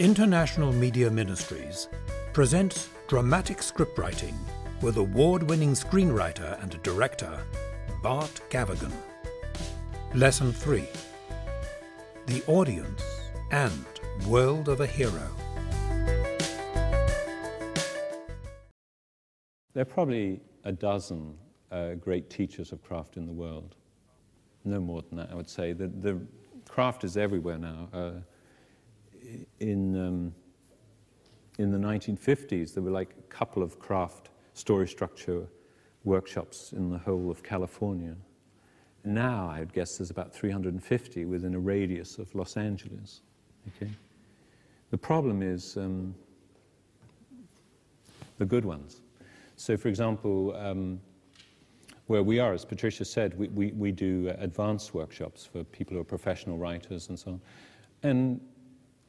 International Media Ministries presents dramatic scriptwriting with award winning screenwriter and director Bart Gavigan. Lesson 3 The Audience and World of a Hero. There are probably a dozen uh, great teachers of craft in the world. No more than that, I would say. The, the craft is everywhere now. Uh, in, um, in the 1950s, there were like a couple of craft story structure workshops in the whole of California. Now, I would guess there's about 350 within a radius of Los Angeles. Okay? The problem is um, the good ones. So, for example, um, where we are, as Patricia said, we, we, we do advanced workshops for people who are professional writers and so on. And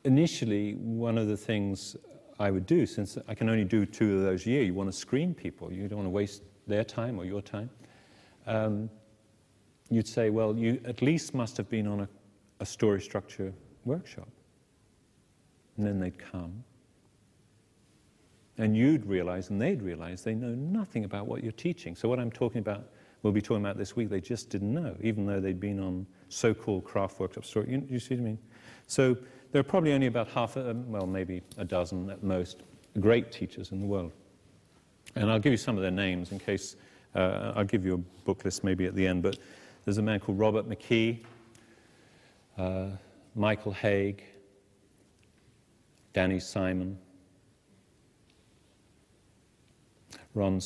initially, one of the things I would do, since I can only do two of those a year, you want to screen people, you don't want to waste their time or your time. Um, you'd say, well, you at least must have been on a, a story structure workshop. And then they'd come. And you'd realize, and they'd realize, they know nothing about what you're teaching. So, what I'm talking about, we'll be talking about this week, they just didn't know, even though they'd been on so called craft workshops. You, you see what I mean? So, there are probably only about half, a, well, maybe a dozen at most, great teachers in the world. And I'll give you some of their names in case, uh, I'll give you a book list maybe at the end, but there's a man called Robert McKee, uh, Michael Hauge, Danny Simon, Ron,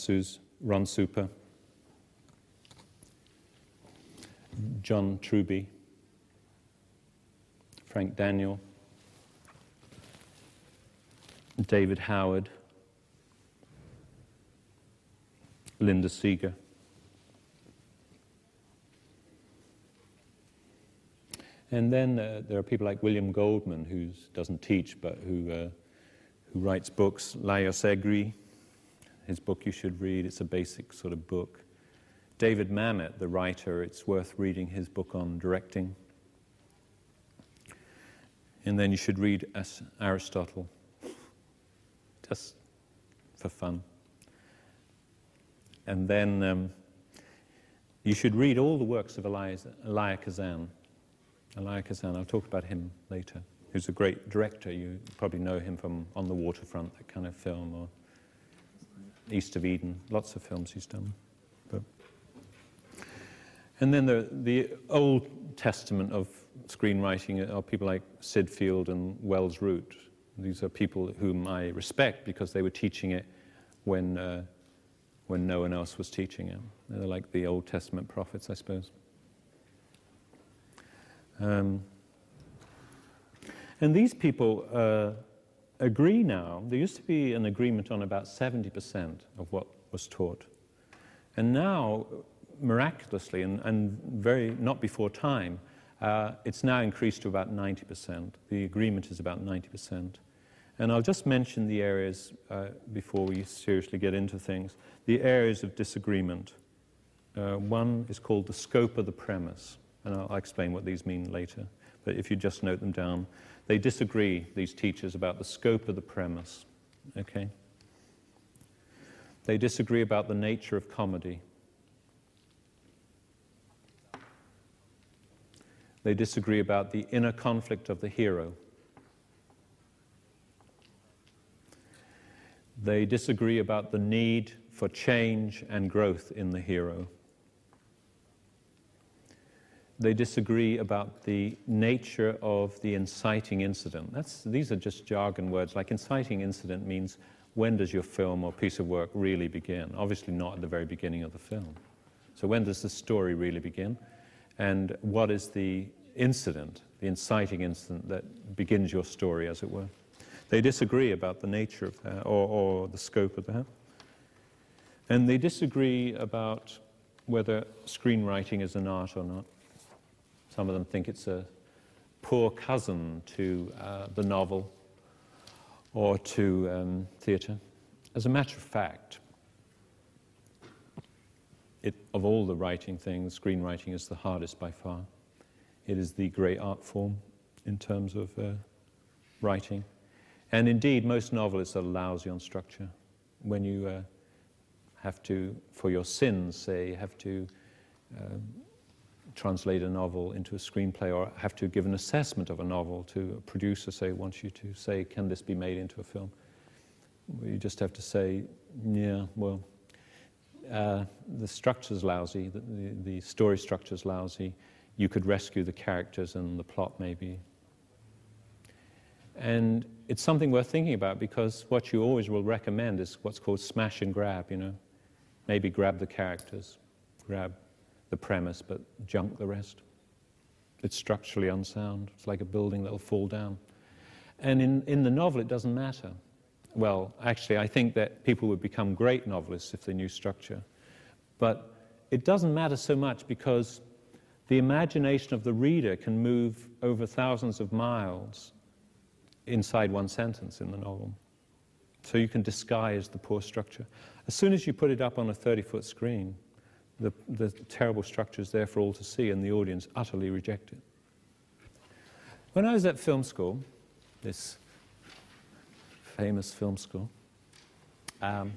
Ron Suppa, John Truby, Frank Daniel, David Howard, Linda Seger. And then uh, there are people like William Goldman, who doesn't teach but who, uh, who writes books. Lajos Egri, his book you should read, it's a basic sort of book. David Mamet, the writer, it's worth reading his book on directing. And then you should read Aristotle just for fun. And then um, you should read all the works of Elia Kazan. Elia Kazan, I'll talk about him later, who's a great director. You probably know him from On the Waterfront, that kind of film, or East of Eden, lots of films he's done. But. And then the, the Old Testament of screenwriting are people like Sid Field and Wells Root, these are people whom I respect because they were teaching it when, uh, when no one else was teaching it. They're like the Old Testament prophets, I suppose. Um, and these people uh, agree now. There used to be an agreement on about 70% of what was taught. And now, miraculously, and, and very not before time, uh, it's now increased to about 90%. The agreement is about 90%. And I'll just mention the areas uh, before we seriously get into things. The areas of disagreement. Uh, one is called the scope of the premise, and I'll, I'll explain what these mean later. But if you just note them down, they disagree, these teachers, about the scope of the premise. Okay? They disagree about the nature of comedy. They disagree about the inner conflict of the hero. They disagree about the need for change and growth in the hero. They disagree about the nature of the inciting incident. That's, these are just jargon words. Like inciting incident means when does your film or piece of work really begin? Obviously, not at the very beginning of the film. So, when does the story really begin? And what is the incident, the inciting incident that begins your story, as it were? They disagree about the nature of that or, or the scope of that. And they disagree about whether screenwriting is an art or not. Some of them think it's a poor cousin to uh, the novel or to um, theatre. As a matter of fact, it, of all the writing things, screenwriting is the hardest by far. It is the great art form in terms of uh, writing. And indeed, most novelists are lousy on structure. When you uh, have to, for your sins, say, have to um, translate a novel into a screenplay or have to give an assessment of a novel to a producer, say, wants you to say, can this be made into a film? You just have to say, yeah, well, uh, the structure's lousy, the, the, the story structure's lousy. You could rescue the characters and the plot, maybe. And it's something worth thinking about because what you always will recommend is what's called smash and grab, you know. Maybe grab the characters, grab the premise, but junk the rest. It's structurally unsound. It's like a building that'll fall down. And in, in the novel, it doesn't matter. Well, actually, I think that people would become great novelists if they knew structure. But it doesn't matter so much because the imagination of the reader can move over thousands of miles inside one sentence in the novel. So you can disguise the poor structure. As soon as you put it up on a 30 foot screen, the, the terrible structure is there for all to see, and the audience utterly reject it. When I was at film school, this famous film school, um,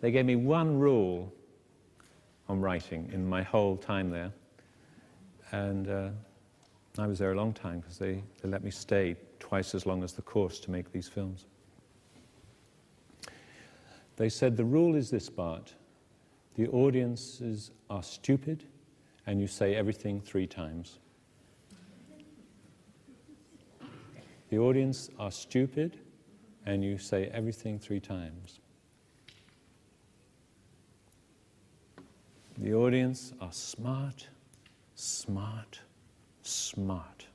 they gave me one rule on writing in my whole time there. And uh, I was there a long time because they, they let me stay twice as long as the course to make these films. They said the rule is this, Bart the audiences are stupid and you say everything three times. The audience are stupid and you say everything three times. The audience are smart, smart, smart.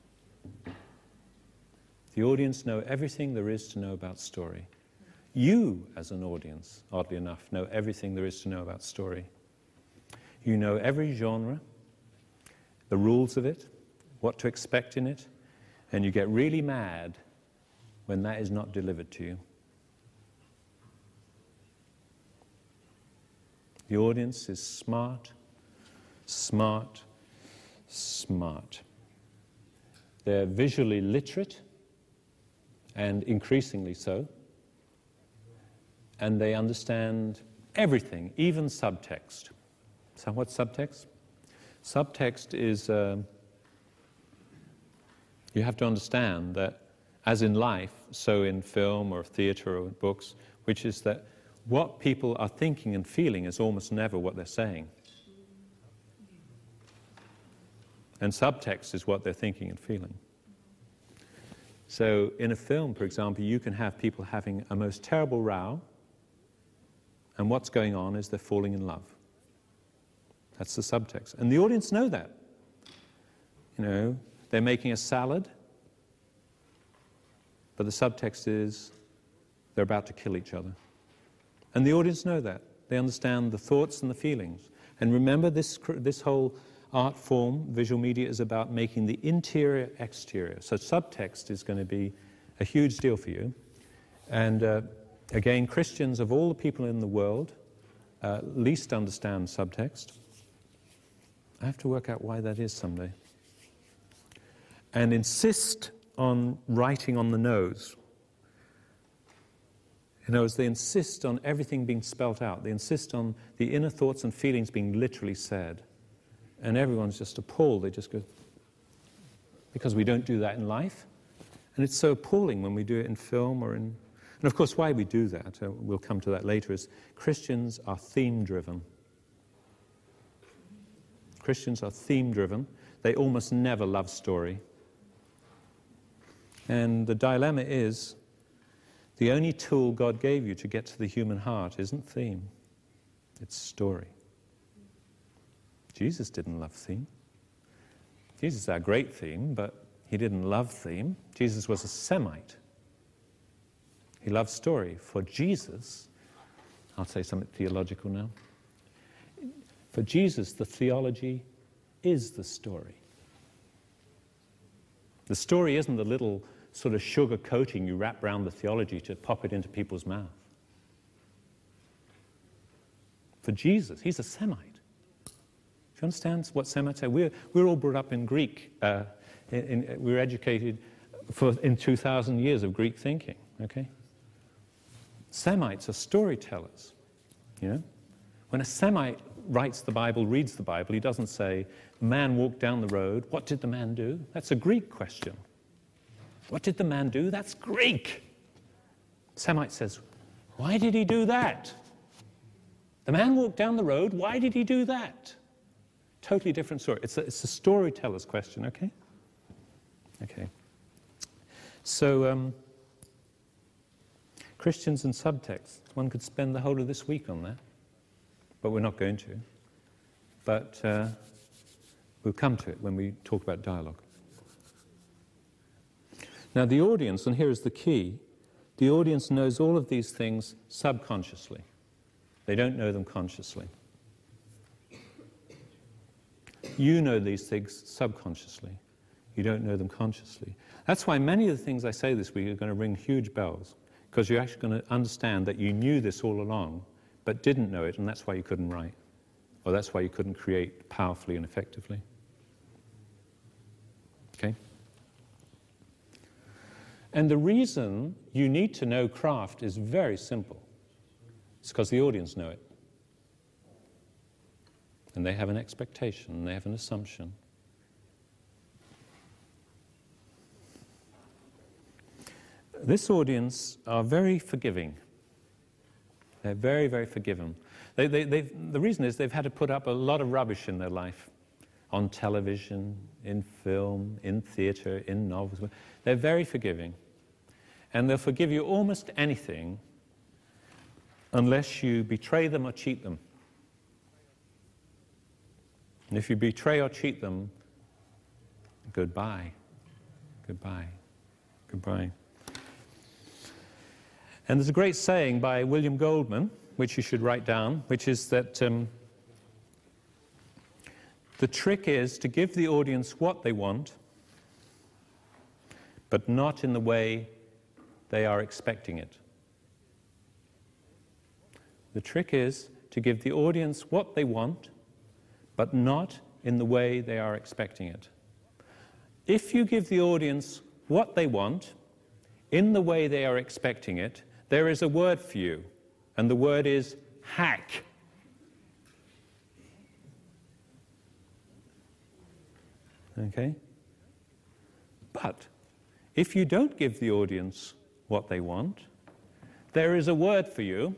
The audience know everything there is to know about story. You, as an audience, oddly enough, know everything there is to know about story. You know every genre, the rules of it, what to expect in it, and you get really mad when that is not delivered to you. The audience is smart, smart, smart. They're visually literate, and increasingly so and they understand everything, even subtext. So, what's subtext? Subtext is uh, you have to understand that, as in life, so in film or theatre or books, which is that what people are thinking and feeling is almost never what they're saying. And subtext is what they're thinking and feeling. So, in a film, for example, you can have people having a most terrible row and what's going on is they're falling in love. That's the subtext. And the audience know that. You know, they're making a salad, but the subtext is they're about to kill each other. And the audience know that. They understand the thoughts and the feelings. And remember, this, this whole art form, visual media, is about making the interior exterior. So subtext is going to be a huge deal for you. And uh, Again, Christians of all the people in the world uh, least understand subtext. I have to work out why that is someday. And insist on writing on the nose. You know, as they insist on everything being spelt out, they insist on the inner thoughts and feelings being literally said. And everyone's just appalled. They just go, because we don't do that in life. And it's so appalling when we do it in film or in and of course, why we do that, uh, we'll come to that later, is Christians are theme driven. Christians are theme driven. They almost never love story. And the dilemma is the only tool God gave you to get to the human heart isn't theme, it's story. Jesus didn't love theme. Jesus is our great theme, but he didn't love theme. Jesus was a Semite. He loved story. For Jesus, I'll say something theological now. For Jesus, the theology is the story. The story isn't the little sort of sugar coating you wrap around the theology to pop it into people's mouth. For Jesus, he's a Semite. You understand what Semites say? We're, we're all brought up in Greek. Uh, in, in, we're educated for, in 2,000 years of Greek thinking, okay? Semites are storytellers, you know? When a Semite writes the Bible, reads the Bible, he doesn't say, man walked down the road, what did the man do? That's a Greek question. What did the man do? That's Greek. Semite says, why did he do that? The man walked down the road, why did he do that? Totally different story. It's a, it's a storyteller's question, okay? Okay. So, um, Christians and subtexts. One could spend the whole of this week on that, but we're not going to. But uh, we'll come to it when we talk about dialogue. Now, the audience, and here is the key the audience knows all of these things subconsciously, they don't know them consciously. You know these things subconsciously. You don't know them consciously. That's why many of the things I say this week are going to ring huge bells, because you're actually going to understand that you knew this all along, but didn't know it, and that's why you couldn't write, or that's why you couldn't create powerfully and effectively. Okay? And the reason you need to know craft is very simple. It's because the audience know it. And they have an expectation, they have an assumption. This audience are very forgiving. They're very, very forgiving. They, they, the reason is they've had to put up a lot of rubbish in their life on television, in film, in theatre, in novels. They're very forgiving. And they'll forgive you almost anything unless you betray them or cheat them. And if you betray or cheat them, goodbye. Goodbye. Goodbye. And there's a great saying by William Goldman, which you should write down, which is that um, the trick is to give the audience what they want, but not in the way they are expecting it. The trick is to give the audience what they want, but not in the way they are expecting it. If you give the audience what they want, in the way they are expecting it, there is a word for you, and the word is hack. Okay? But if you don't give the audience what they want, there is a word for you,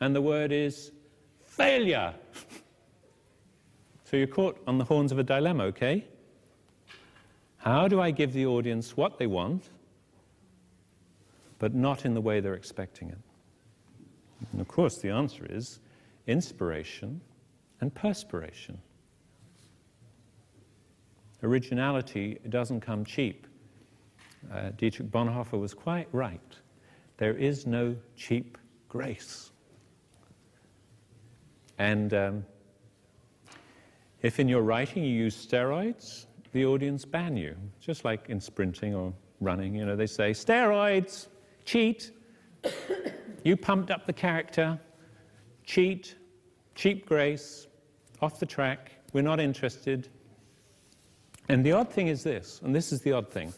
and the word is failure. so you're caught on the horns of a dilemma, okay? How do I give the audience what they want, but not in the way they're expecting it. And of course, the answer is inspiration and perspiration. Originality doesn't come cheap. Uh, Dietrich Bonhoeffer was quite right. There is no cheap grace. And um, if in your writing you use steroids, the audience ban you, just like in sprinting or running. You know, they say, steroids, cheat. you pumped up the character, cheat, cheap grace, off the track, we're not interested. And the odd thing is this, and this is the odd thing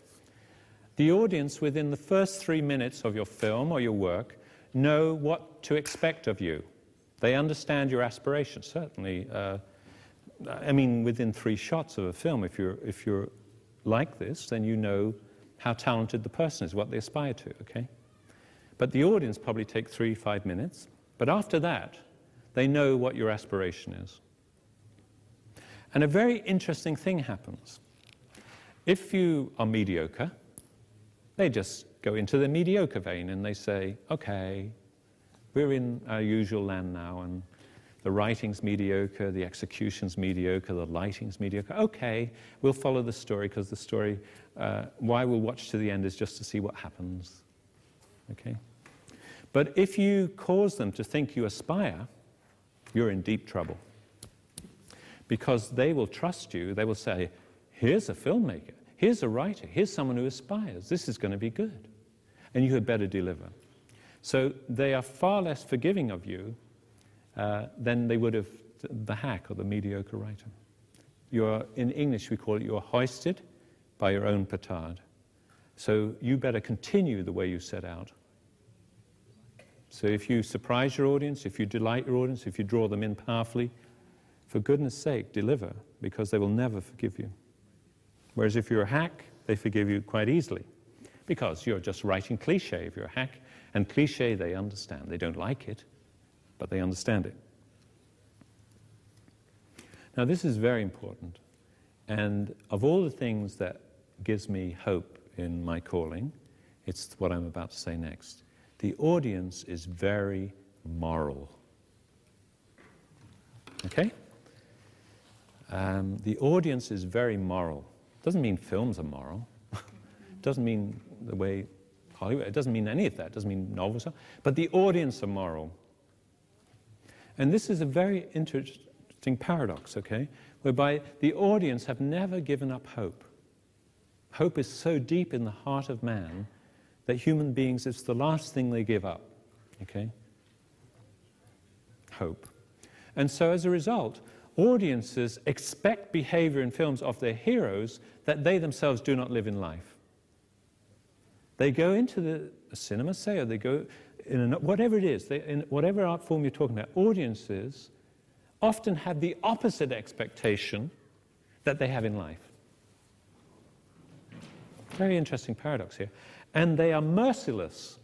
the audience within the first three minutes of your film or your work know what to expect of you. They understand your aspirations, certainly. Uh, I mean, within three shots of a film, if you're, if you're like this, then you know how talented the person is, what they aspire to, okay? But the audience probably take three, five minutes. But after that, they know what your aspiration is. And a very interesting thing happens. If you are mediocre, they just go into the mediocre vein and they say, okay, we're in our usual land now, and the writing's mediocre, the execution's mediocre, the lighting's mediocre. Okay, we'll follow the story because the story, uh, why we'll watch to the end is just to see what happens. Okay? But if you cause them to think you aspire, you're in deep trouble. Because they will trust you, they will say, here's a filmmaker, here's a writer, here's someone who aspires, this is going to be good. And you had better deliver. So they are far less forgiving of you uh, than they would have the hack or the mediocre writer. You're, in English, we call it you're hoisted by your own petard. So you better continue the way you set out. So if you surprise your audience, if you delight your audience, if you draw them in powerfully, for goodness sake, deliver, because they will never forgive you. Whereas if you're a hack, they forgive you quite easily, because you're just writing cliche if you're a hack, and cliche they understand. They don't like it, but they understand it. Now, this is very important. And of all the things that gives me hope in my calling, it's what I'm about to say next. The audience is very moral. Okay? Um, the audience is very moral. Doesn't mean films are moral. doesn't mean the way Hollywood. It doesn't mean any of that. It doesn't mean novels are. But the audience are moral. And this is a very interesting paradox, okay? Whereby the audience have never given up hope. Hope is so deep in the heart of man that human beings, it's the last thing they give up, okay? Hope. And so as a result, audiences expect behavior in films of their heroes that they themselves do not live in life. They go into the cinema, say, or they go in a, whatever it is, they, in whatever art form you're talking about, audiences often have the opposite expectation that they have in life. Very interesting paradox here. And they are merciless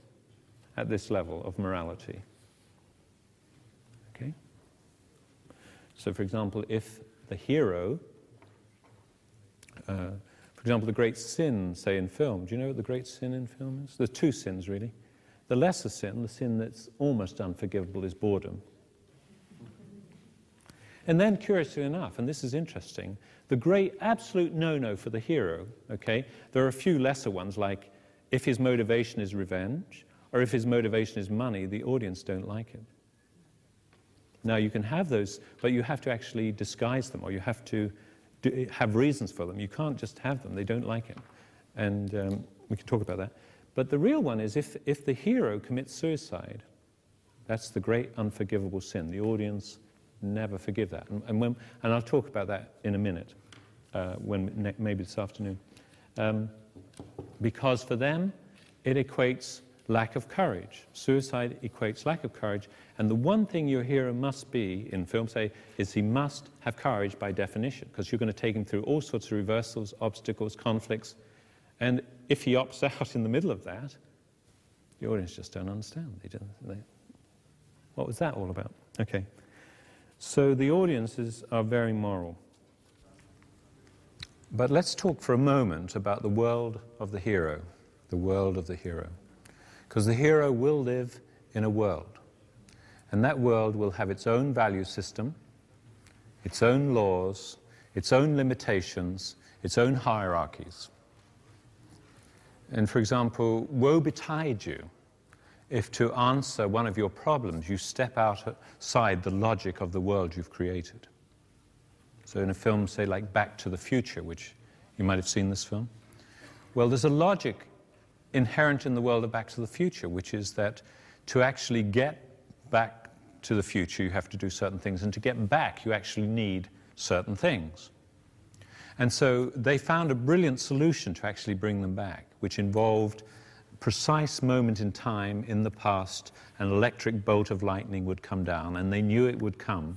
at this level of morality. Okay? So, for example, if the hero, uh, for example, the great sin, say in film, do you know what the great sin in film is? There's two sins, really. The lesser sin, the sin that's almost unforgivable, is boredom. And then, curiously enough, and this is interesting, the great absolute no no for the hero, okay, there are a few lesser ones like if his motivation is revenge or if his motivation is money, the audience don't like it. Now, you can have those, but you have to actually disguise them or you have to do, have reasons for them. You can't just have them, they don't like it. And um, we can talk about that. But the real one is if, if the hero commits suicide, that's the great unforgivable sin. The audience never forgive that. And, and, when, and I'll talk about that in a minute, uh, when, maybe this afternoon. Um, because for them, it equates lack of courage. Suicide equates lack of courage. And the one thing your hero must be in film, say, is he must have courage by definition, because you're going to take him through all sorts of reversals, obstacles, conflicts. And if he opts out in the middle of that, the audience just don't understand. They don't, they, what was that all about? Okay. So the audiences are very moral. But let's talk for a moment about the world of the hero, the world of the hero. Because the hero will live in a world. And that world will have its own value system, its own laws, its own limitations, its own hierarchies. And for example, woe betide you if to answer one of your problems you step outside the logic of the world you've created. So, in a film, say, like Back to the Future, which you might have seen this film, well, there's a logic inherent in the world of Back to the Future, which is that to actually get back to the future, you have to do certain things, and to get back, you actually need certain things. And so they found a brilliant solution to actually bring them back, which involved precise moment in time in the past, an electric bolt of lightning would come down, and they knew it would come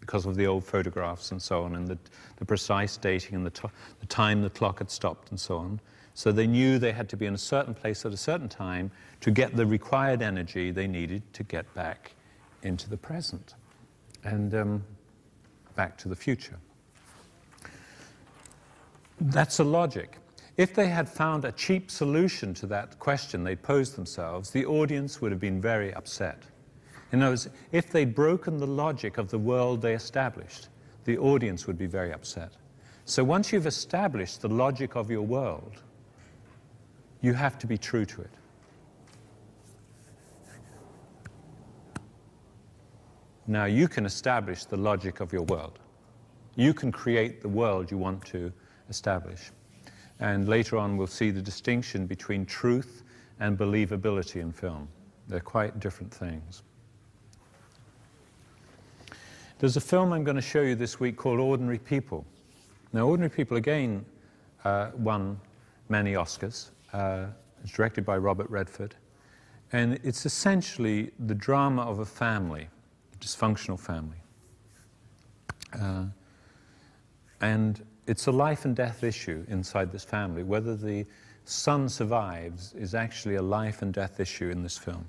because of the old photographs and so on, and the, the precise dating and the, the time the clock had stopped and so on. So they knew they had to be in a certain place at a certain time to get the required energy they needed to get back into the present and um, back to the future. That's a logic. If they had found a cheap solution to that question they posed themselves, the audience would have been very upset. In other words, if they'd broken the logic of the world they established, the audience would be very upset. So once you've established the logic of your world, you have to be true to it. Now you can establish the logic of your world. You can create the world you want to establish. And later on, we'll see the distinction between truth and believability in film. They're quite different things. There's a film I'm going to show you this week called Ordinary People. Now, Ordinary People, again, uh, won many Oscars. Uh, it's directed by Robert Redford. And it's essentially the drama of a family, a dysfunctional family. Uh, and it's a life and death issue inside this family. Whether the son survives is actually a life and death issue in this film.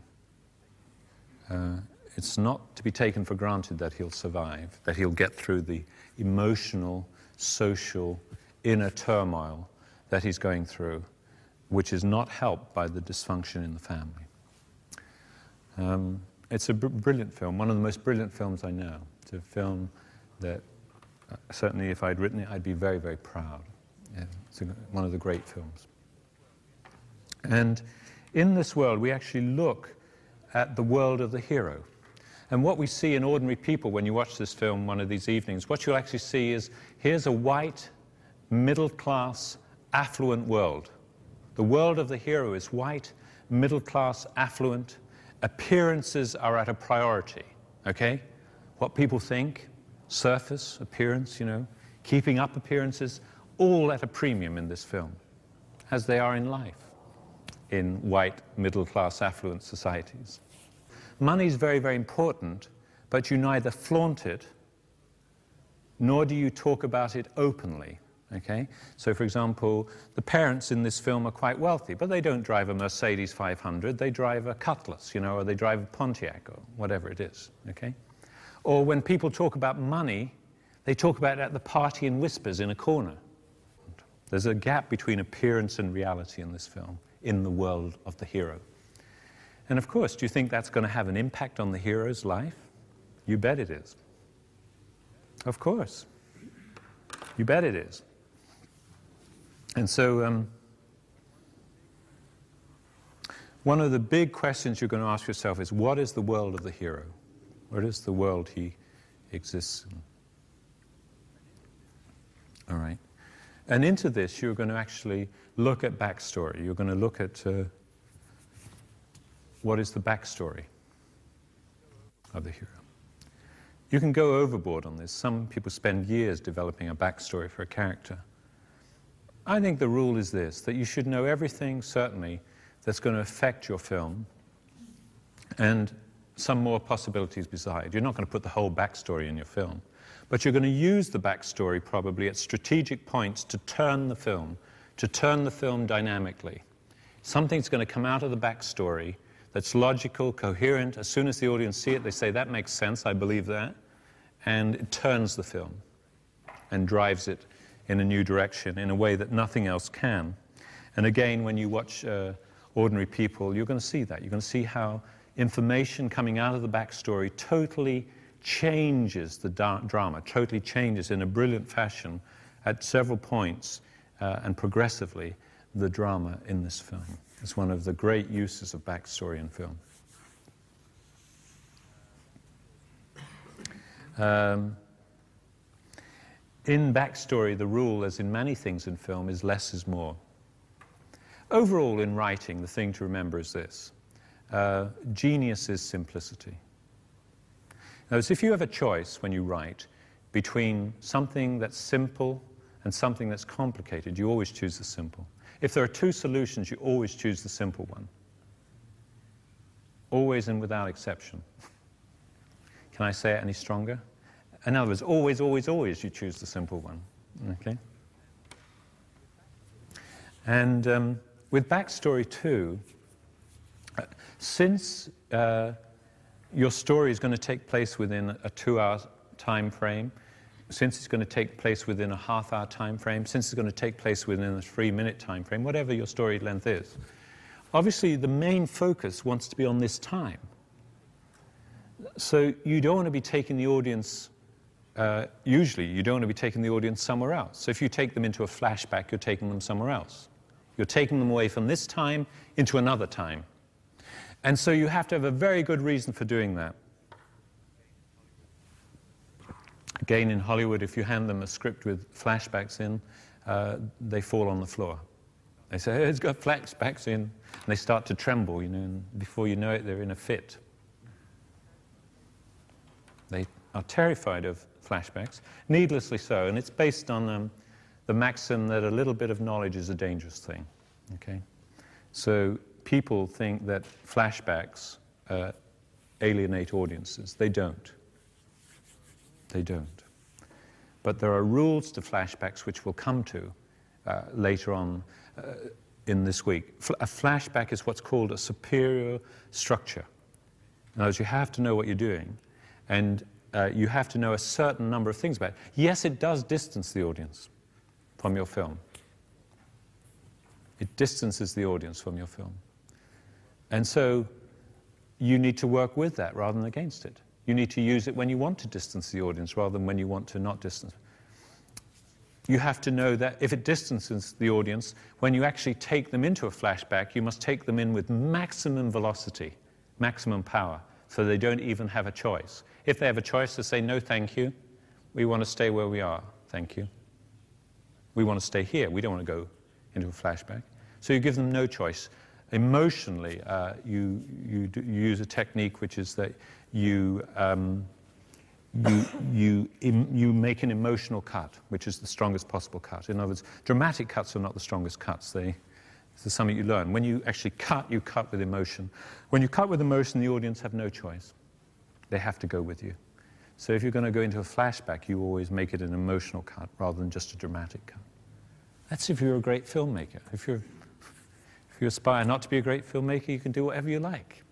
Uh, it's not to be taken for granted that he'll survive, that he'll get through the emotional, social, inner turmoil that he's going through, which is not helped by the dysfunction in the family. Um, it's a br- brilliant film, one of the most brilliant films I know. It's a film that, Uh, certainly, if I'd written it, I'd be very, very proud. Yeah, it's one of the great films. And in this world, we actually look at the world of the hero. And what we see in ordinary people when you watch this film one of these evenings, what you'll actually see is here's a white, middle class, affluent world. The world of the hero is white, middle class, affluent. Appearances are at a priority, okay? What people think, surface, appearance, you know, keeping up appearances, all at a premium in this film, as they are in life in white, middle class, affluent societies. Money is very, very important, but you neither flaunt it nor do you talk about it openly. Okay? So, for example, the parents in this film are quite wealthy, but they don't drive a Mercedes 500, they drive a Cutlass, you know, or they drive a Pontiac or whatever it is. Okay? Or when people talk about money, they talk about it at the party in whispers in a corner. There's a gap between appearance and reality in this film in the world of the hero. And of course, do you think that's going to have an impact on the hero's life? You bet it is. Of course. You bet it is. And so, um, one of the big questions you're going to ask yourself is what is the world of the hero? What is the world he exists in? All right. And into this, you're going to actually look at backstory. You're going to look at uh, what is the backstory of the hero. You can go overboard on this. Some people spend years developing a backstory for a character. I think the rule is this that you should know everything, certainly, that's going to affect your film, and some more possibilities beside. You're not going to put the whole backstory in your film. But you're going to use the backstory probably at strategic points to turn the film, to turn the film dynamically. Something's going to come out of the backstory that's logical, coherent. As soon as the audience see it, they say, That makes sense, I believe that. And it turns the film and drives it in a new direction in a way that nothing else can. And again, when you watch uh, ordinary people, you're going to see that. You're going to see how information coming out of the backstory totally changes the da- drama, totally changes in a brilliant fashion at several points uh, and progressively the drama in this film. It's one of the great uses of backstory in film. Um, in backstory, the rule, as in many things in film, is less is more. Overall, in writing, the thing to remember is this uh, genius is simplicity. Now, if you have a choice when you write between something that's simple and something that's complicated, you always choose the simple. If there are two solutions, you always choose the simple one. Always and without exception. Can I say it any stronger? In other words, always, always, always you choose the simple one. Okay? And um, with backstory too, since uh, your story is going to take place within a two hour time frame, since it's going to take place within a half hour time frame, since it's going to take place within a three minute time frame, whatever your story length is. Obviously, the main focus wants to be on this time. So you don't want to be taking the audience, uh, usually, you don't want to be taking the audience somewhere else. So if you take them into a flashback, you're taking them somewhere else. You're taking them away from this time into another time. And so you have to have a very good reason for doing that. Again, in Hollywood, if you hand them a script with flashbacks in, uh, they fall on the floor. They say, hey, it's got flashbacks in. And they start to tremble, you know, and before you know it, they're in a fit. They are terrified of flashbacks, needlessly so, and it's based on um, the maxim that a little bit of knowledge is a dangerous thing. Okay? So people think that flashbacks uh, alienate audiences. They don't. They don't. But there are rules to flashbacks which we'll come to uh, later on uh, in this week. A flashback is what's called a superior structure. In other words, you have to know what you're doing, and uh, you have to know a certain number of things about it. Yes, it does distance the audience from your film. It distances the audience from your film. And so you need to work with that rather than against it. You need to use it when you want to distance the audience rather than when you want to not distance. You have to know that if it distances the audience, when you actually take them into a flashback, you must take them in with maximum velocity, maximum power, so they don't even have a choice. If they have a choice to say, no, thank you, we want to stay where we are, thank you. We want to stay here, we don't want to go into a flashback. So you give them no choice. Emotionally, uh, you, you, do, you, use a technique which is that you, um, you, you, Im, you make an emotional cut, which is the strongest possible cut. In other words, dramatic cuts are not the strongest cuts. They, this is something you learn. When you actually cut, you cut with emotion. When you cut with emotion, the audience have no choice. They have to go with you. So if you're going to go into a flashback, you always make it an emotional cut rather than just a dramatic cut. That's if you're a great filmmaker. If, you're, you aspire not to be a great filmmaker, you can do whatever you like.